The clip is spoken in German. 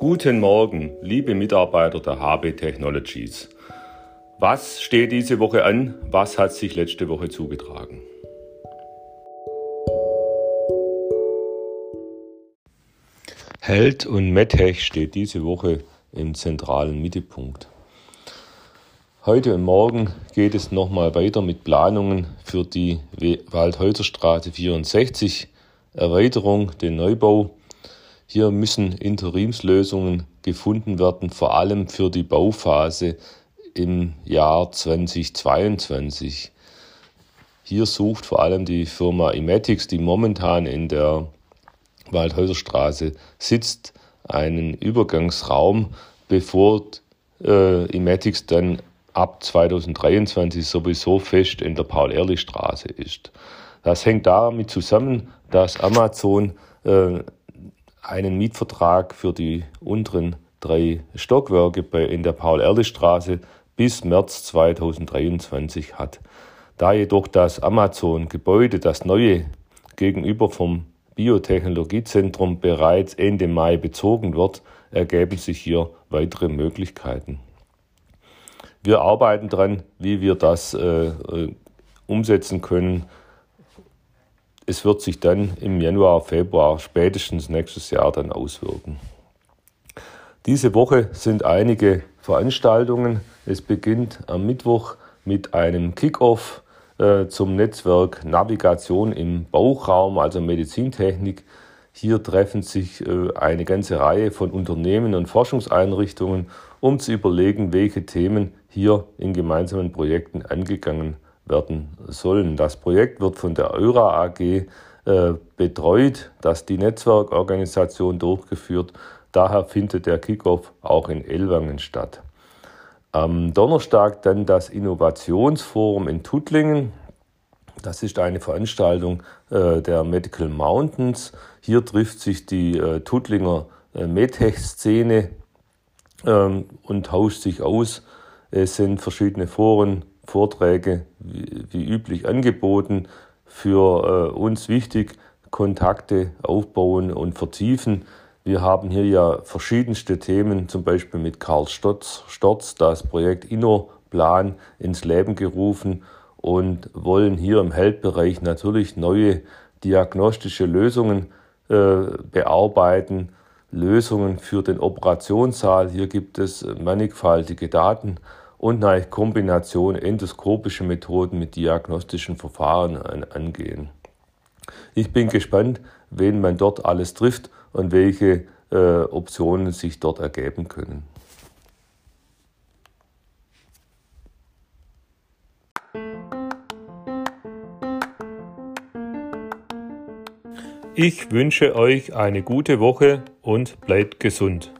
Guten Morgen, liebe Mitarbeiter der HB Technologies. Was steht diese Woche an? Was hat sich letzte Woche zugetragen? Held und Medtech steht diese Woche im zentralen Mittelpunkt. Heute und morgen geht es nochmal weiter mit Planungen für die Waldhäuserstraße 64, Erweiterung, den Neubau. Hier müssen Interimslösungen gefunden werden, vor allem für die Bauphase im Jahr 2022. Hier sucht vor allem die Firma Imatix, die momentan in der Waldhäuserstraße sitzt, einen Übergangsraum, bevor äh, Imatix dann ab 2023 sowieso fest in der Paul-Ehrlich-Straße ist. Das hängt damit zusammen, dass Amazon äh, einen Mietvertrag für die unteren drei Stockwerke in der Paul-Ehrlich-Straße bis März 2023 hat. Da jedoch das Amazon-Gebäude, das neue gegenüber vom Biotechnologiezentrum bereits Ende Mai bezogen wird, ergeben sich hier weitere Möglichkeiten. Wir arbeiten daran, wie wir das äh, äh, umsetzen können. Es wird sich dann im Januar, Februar, spätestens nächstes Jahr dann auswirken. Diese Woche sind einige Veranstaltungen. Es beginnt am Mittwoch mit einem Kickoff äh, zum Netzwerk Navigation im Bauchraum, also Medizintechnik. Hier treffen sich äh, eine ganze Reihe von Unternehmen und Forschungseinrichtungen, um zu überlegen, welche Themen hier in gemeinsamen Projekten angegangen werden sollen. Das Projekt wird von der Eura AG äh, betreut, dass die Netzwerkorganisation durchgeführt. Daher findet der Kickoff auch in Ellwangen statt. Am Donnerstag dann das Innovationsforum in Tuttlingen. Das ist eine Veranstaltung äh, der Medical Mountains. Hier trifft sich die äh, Tuttlinger äh, MedTech-Szene ähm, und tauscht sich aus. Es sind verschiedene Foren, Vorträge wie, üblich angeboten. Für äh, uns wichtig, Kontakte aufbauen und vertiefen. Wir haben hier ja verschiedenste Themen, zum Beispiel mit Karl Stotz, Stotz das Projekt InnoPlan ins Leben gerufen und wollen hier im Health-Bereich natürlich neue diagnostische Lösungen äh, bearbeiten, Lösungen für den Operationssaal. Hier gibt es mannigfaltige Daten und eine Kombination endoskopische Methoden mit diagnostischen Verfahren an, angehen. Ich bin gespannt, wen man dort alles trifft und welche äh, Optionen sich dort ergeben können. Ich wünsche euch eine gute Woche und bleibt gesund.